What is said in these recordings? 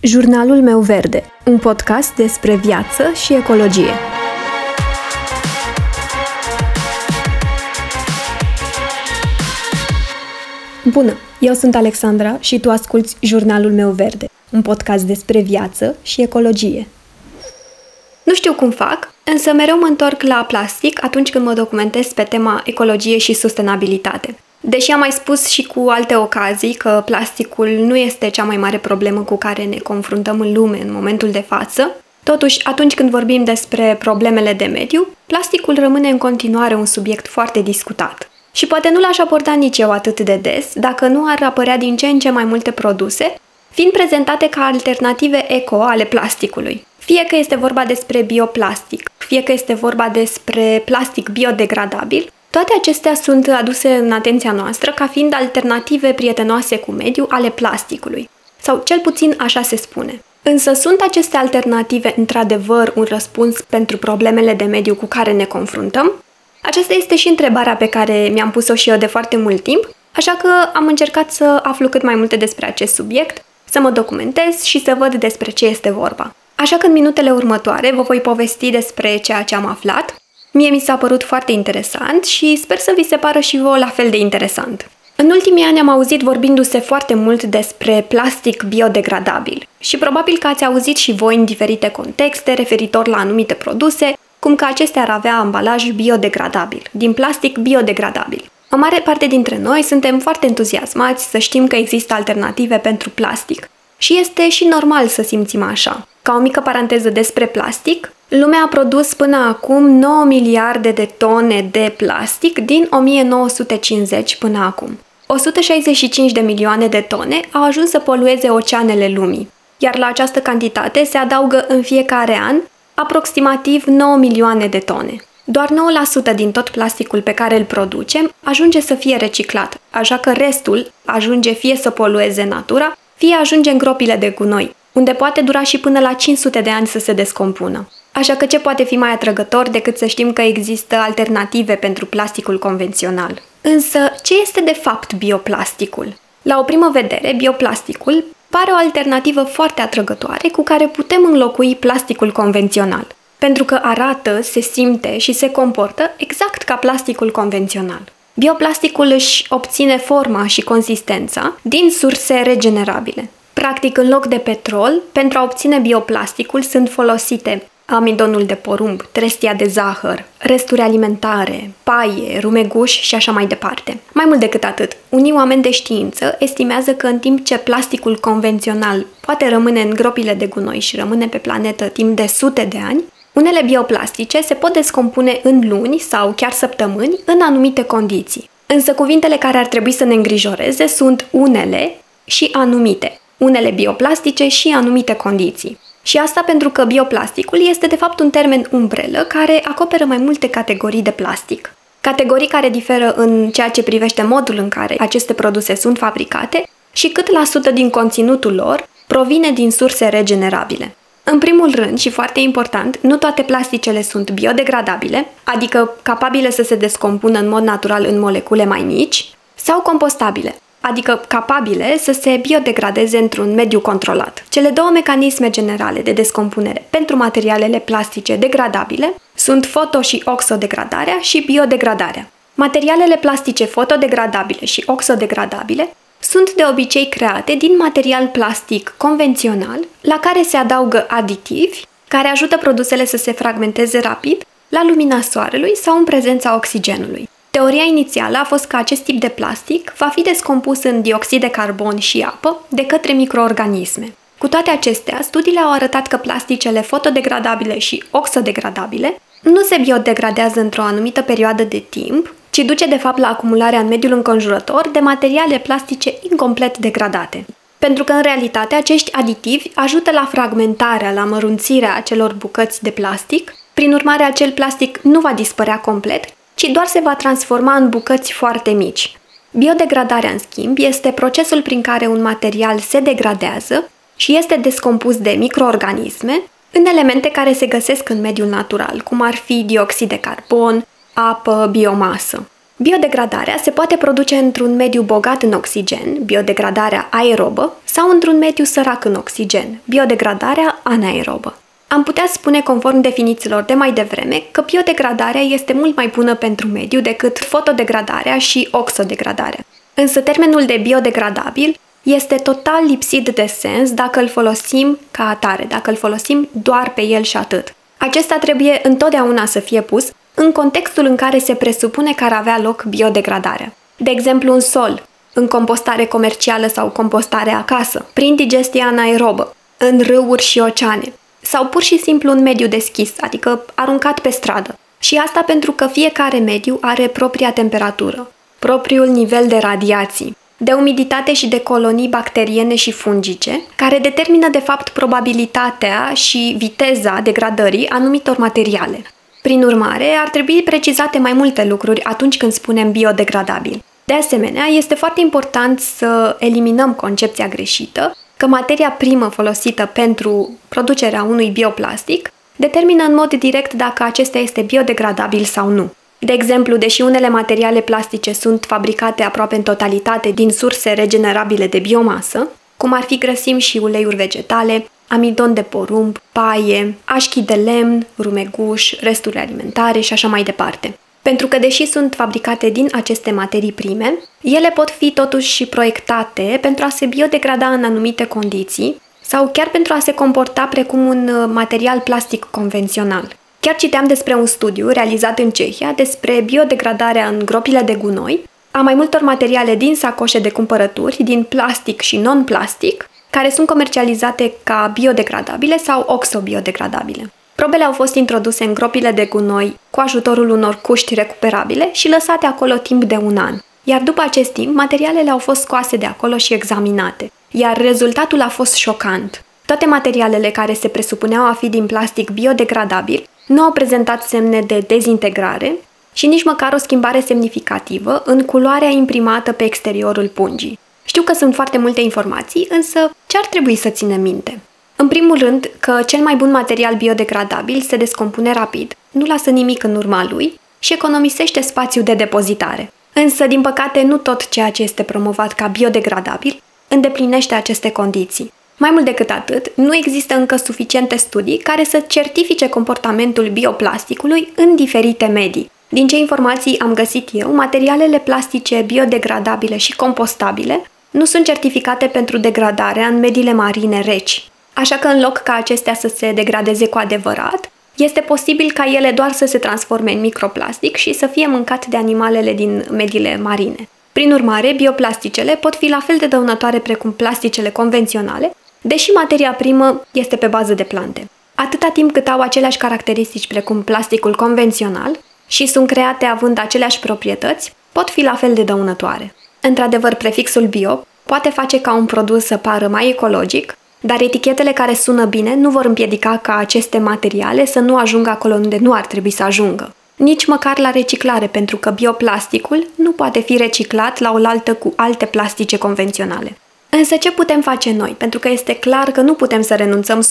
Jurnalul meu verde, un podcast despre viață și ecologie. Bună, eu sunt Alexandra și tu asculți Jurnalul meu verde, un podcast despre viață și ecologie. Nu știu cum fac, însă mereu mă întorc la plastic atunci când mă documentez pe tema ecologie și sustenabilitate. Deși am mai spus și cu alte ocazii că plasticul nu este cea mai mare problemă cu care ne confruntăm în lume în momentul de față, totuși, atunci când vorbim despre problemele de mediu, plasticul rămâne în continuare un subiect foarte discutat. Și poate nu l-aș aborda nici eu atât de des dacă nu ar apărea din ce în ce mai multe produse, fiind prezentate ca alternative eco ale plasticului. Fie că este vorba despre bioplastic, fie că este vorba despre plastic biodegradabil, toate acestea sunt aduse în atenția noastră ca fiind alternative prietenoase cu mediul ale plasticului. Sau cel puțin așa se spune. Însă sunt aceste alternative într-adevăr un răspuns pentru problemele de mediu cu care ne confruntăm? Aceasta este și întrebarea pe care mi-am pus-o și eu de foarte mult timp, așa că am încercat să aflu cât mai multe despre acest subiect, să mă documentez și să văd despre ce este vorba. Așa că în minutele următoare vă voi povesti despre ceea ce am aflat, Mie mi s-a părut foarte interesant și sper să vi se pară și vouă la fel de interesant. În ultimii ani am auzit vorbindu-se foarte mult despre plastic biodegradabil și probabil că ați auzit și voi în diferite contexte referitor la anumite produse, cum că acestea ar avea ambalaj biodegradabil, din plastic biodegradabil. O mare parte dintre noi suntem foarte entuziasmați să știm că există alternative pentru plastic și este și normal să simțim așa. Ca o mică paranteză despre plastic, lumea a produs până acum 9 miliarde de tone de plastic din 1950 până acum. 165 de milioane de tone au ajuns să polueze oceanele lumii, iar la această cantitate se adaugă în fiecare an aproximativ 9 milioane de tone. Doar 9% din tot plasticul pe care îl producem ajunge să fie reciclat, așa că restul ajunge fie să polueze natura, fie ajunge în gropile de gunoi, unde poate dura și până la 500 de ani să se descompună. Așa că ce poate fi mai atrăgător decât să știm că există alternative pentru plasticul convențional? Însă, ce este de fapt bioplasticul? La o primă vedere, bioplasticul pare o alternativă foarte atrăgătoare cu care putem înlocui plasticul convențional, pentru că arată, se simte și se comportă exact ca plasticul convențional. Bioplasticul își obține forma și consistența din surse regenerabile. Practic, în loc de petrol, pentru a obține bioplasticul sunt folosite amidonul de porumb, trestia de zahăr, resturi alimentare, paie, rumeguș și așa mai departe. Mai mult decât atât, unii oameni de știință estimează că în timp ce plasticul convențional poate rămâne în gropile de gunoi și rămâne pe planetă timp de sute de ani, unele bioplastice se pot descompune în luni sau chiar săptămâni în anumite condiții. Însă cuvintele care ar trebui să ne îngrijoreze sunt unele și anumite unele bioplastice și anumite condiții. Și asta pentru că bioplasticul este de fapt un termen umbrelă care acoperă mai multe categorii de plastic. Categorii care diferă în ceea ce privește modul în care aceste produse sunt fabricate și cât la sută din conținutul lor provine din surse regenerabile. În primul rând și foarte important, nu toate plasticele sunt biodegradabile, adică capabile să se descompună în mod natural în molecule mai mici, sau compostabile, adică capabile să se biodegradeze într-un mediu controlat. Cele două mecanisme generale de descompunere pentru materialele plastice degradabile sunt foto- și oxodegradarea și biodegradarea. Materialele plastice fotodegradabile și oxodegradabile sunt de obicei create din material plastic convențional, la care se adaugă aditivi care ajută produsele să se fragmenteze rapid la lumina soarelui sau în prezența oxigenului. Teoria inițială a fost că acest tip de plastic va fi descompus în dioxid de carbon și apă de către microorganisme. Cu toate acestea, studiile au arătat că plasticele fotodegradabile și oxodegradabile nu se biodegradează într-o anumită perioadă de timp, ci duce de fapt la acumularea în mediul înconjurător de materiale plastice incomplet degradate. Pentru că, în realitate, acești aditivi ajută la fragmentarea, la mărunțirea acelor bucăți de plastic, prin urmare acel plastic nu va dispărea complet, ci doar se va transforma în bucăți foarte mici. Biodegradarea, în schimb, este procesul prin care un material se degradează și este descompus de microorganisme în elemente care se găsesc în mediul natural, cum ar fi dioxid de carbon, apă, biomasă. Biodegradarea se poate produce într-un mediu bogat în oxigen, biodegradarea aerobă, sau într-un mediu sărac în oxigen, biodegradarea anaerobă. Am putea spune, conform definițiilor de mai devreme, că biodegradarea este mult mai bună pentru mediu decât fotodegradarea și oxodegradarea. Însă termenul de biodegradabil este total lipsit de sens dacă îl folosim ca atare, dacă îl folosim doar pe el și atât. Acesta trebuie întotdeauna să fie pus în contextul în care se presupune că ar avea loc biodegradarea. De exemplu, în sol, în compostare comercială sau compostare acasă, prin digestia anaerobă, în râuri și oceane, sau pur și simplu un mediu deschis, adică aruncat pe stradă. Și asta pentru că fiecare mediu are propria temperatură, propriul nivel de radiații, de umiditate și de colonii bacteriene și fungice, care determină de fapt probabilitatea și viteza degradării anumitor materiale. Prin urmare, ar trebui precizate mai multe lucruri atunci când spunem biodegradabil. De asemenea, este foarte important să eliminăm concepția greșită că materia primă folosită pentru producerea unui bioplastic determină în mod direct dacă acesta este biodegradabil sau nu. De exemplu, deși unele materiale plastice sunt fabricate aproape în totalitate din surse regenerabile de biomasă, cum ar fi grăsimi și uleiuri vegetale, amidon de porumb, paie, așchi de lemn, rumeguș, resturi alimentare și așa mai departe. Pentru că, deși sunt fabricate din aceste materii prime, ele pot fi totuși și proiectate pentru a se biodegrada în anumite condiții sau chiar pentru a se comporta precum un uh, material plastic convențional. Chiar citeam despre un studiu realizat în Cehia despre biodegradarea în gropile de gunoi a mai multor materiale din sacoșe de cumpărături, din plastic și non-plastic, care sunt comercializate ca biodegradabile sau oxobiodegradabile. Probele au fost introduse în gropile de gunoi cu ajutorul unor cuști recuperabile și lăsate acolo timp de un an. Iar după acest timp, materialele au fost scoase de acolo și examinate. Iar rezultatul a fost șocant. Toate materialele care se presupuneau a fi din plastic biodegradabil nu au prezentat semne de dezintegrare și nici măcar o schimbare semnificativă în culoarea imprimată pe exteriorul pungii. Știu că sunt foarte multe informații, însă ce ar trebui să ținem minte? În primul rând că cel mai bun material biodegradabil se descompune rapid, nu lasă nimic în urma lui și economisește spațiu de depozitare. Însă, din păcate, nu tot ceea ce este promovat ca biodegradabil îndeplinește aceste condiții. Mai mult decât atât, nu există încă suficiente studii care să certifice comportamentul bioplasticului în diferite medii. Din ce informații am găsit eu, materialele plastice biodegradabile și compostabile nu sunt certificate pentru degradarea în mediile marine reci. Așa că în loc ca acestea să se degradeze cu adevărat, este posibil ca ele doar să se transforme în microplastic și să fie mâncat de animalele din mediile marine. Prin urmare, bioplasticele pot fi la fel de dăunătoare precum plasticele convenționale, deși materia primă este pe bază de plante. Atâta timp cât au aceleași caracteristici precum plasticul convențional și sunt create având aceleași proprietăți, pot fi la fel de dăunătoare. Într-adevăr, prefixul bio poate face ca un produs să pară mai ecologic, dar etichetele care sună bine nu vor împiedica ca aceste materiale să nu ajungă acolo unde nu ar trebui să ajungă. Nici măcar la reciclare, pentru că bioplasticul nu poate fi reciclat la oaltă cu alte plastice convenționale. Însă ce putem face noi? Pentru că este clar că nu putem să renunțăm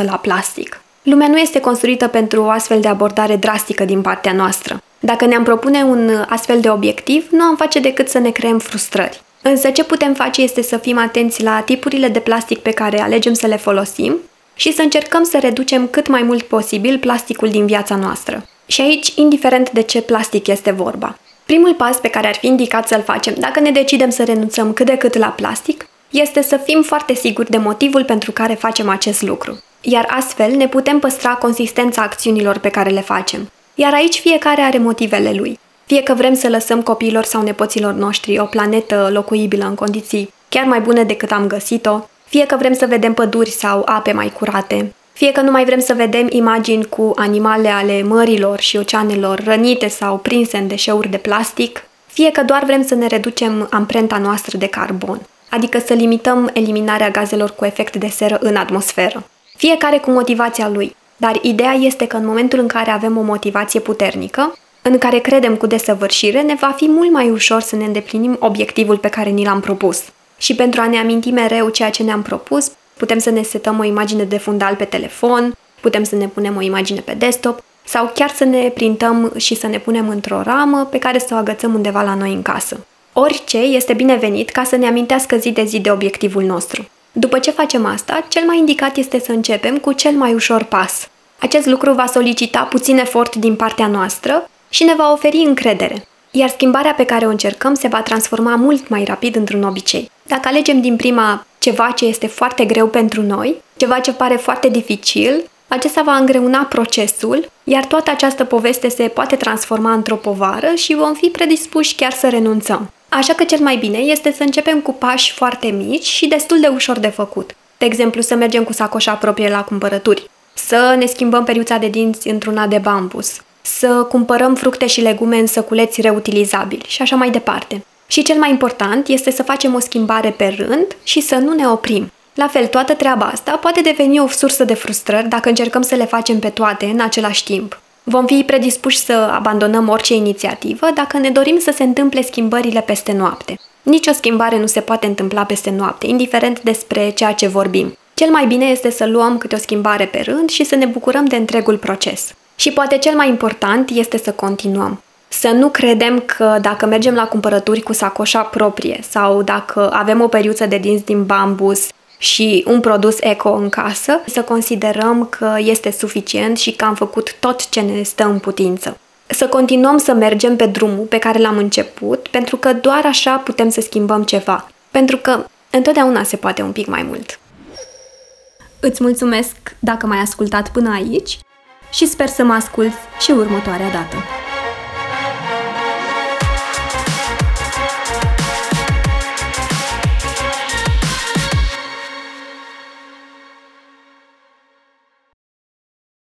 100% la plastic. Lumea nu este construită pentru o astfel de abordare drastică din partea noastră. Dacă ne-am propune un astfel de obiectiv, nu am face decât să ne creăm frustrări. Însă ce putem face este să fim atenți la tipurile de plastic pe care alegem să le folosim și să încercăm să reducem cât mai mult posibil plasticul din viața noastră. Și aici, indiferent de ce plastic este vorba. Primul pas pe care ar fi indicat să-l facem dacă ne decidem să renunțăm cât de cât la plastic este să fim foarte siguri de motivul pentru care facem acest lucru. Iar astfel ne putem păstra consistența acțiunilor pe care le facem. Iar aici fiecare are motivele lui. Fie că vrem să lăsăm copiilor sau nepoților noștri o planetă locuibilă în condiții chiar mai bune decât am găsit-o, fie că vrem să vedem păduri sau ape mai curate, fie că nu mai vrem să vedem imagini cu animale ale mărilor și oceanelor rănite sau prinse în deșeuri de plastic, fie că doar vrem să ne reducem amprenta noastră de carbon, adică să limităm eliminarea gazelor cu efect de seră în atmosferă. Fiecare cu motivația lui, dar ideea este că în momentul în care avem o motivație puternică, în care credem cu desăvârșire, ne va fi mult mai ușor să ne îndeplinim obiectivul pe care ni l-am propus. Și pentru a ne aminti mereu ceea ce ne-am propus, putem să ne setăm o imagine de fundal pe telefon, putem să ne punem o imagine pe desktop sau chiar să ne printăm și să ne punem într-o ramă pe care să o agățăm undeva la noi în casă. Orice este binevenit ca să ne amintească zi de zi de obiectivul nostru. După ce facem asta, cel mai indicat este să începem cu cel mai ușor pas. Acest lucru va solicita puțin efort din partea noastră și ne va oferi încredere. Iar schimbarea pe care o încercăm se va transforma mult mai rapid într-un obicei. Dacă alegem din prima ceva ce este foarte greu pentru noi, ceva ce pare foarte dificil, acesta va îngreuna procesul, iar toată această poveste se poate transforma într-o povară și vom fi predispuși chiar să renunțăm. Așa că cel mai bine este să începem cu pași foarte mici și destul de ușor de făcut. De exemplu, să mergem cu sacoșa proprie la cumpărături, să ne schimbăm periuța de dinți într-una de bambus, să cumpărăm fructe și legume în săculeți reutilizabili și așa mai departe. Și cel mai important este să facem o schimbare pe rând și să nu ne oprim. La fel, toată treaba asta poate deveni o sursă de frustrări dacă încercăm să le facem pe toate în același timp. Vom fi predispuși să abandonăm orice inițiativă dacă ne dorim să se întâmple schimbările peste noapte. Nici o schimbare nu se poate întâmpla peste noapte, indiferent despre ceea ce vorbim. Cel mai bine este să luăm câte o schimbare pe rând și să ne bucurăm de întregul proces. Și poate cel mai important este să continuăm. Să nu credem că dacă mergem la cumpărături cu sacoșa proprie sau dacă avem o periuță de dinți din bambus și un produs eco în casă, să considerăm că este suficient și că am făcut tot ce ne stă în putință. Să continuăm să mergem pe drumul pe care l-am început, pentru că doar așa putem să schimbăm ceva. Pentru că întotdeauna se poate un pic mai mult. Îți mulțumesc dacă m-ai ascultat până aici și sper să mă asculți și următoarea dată.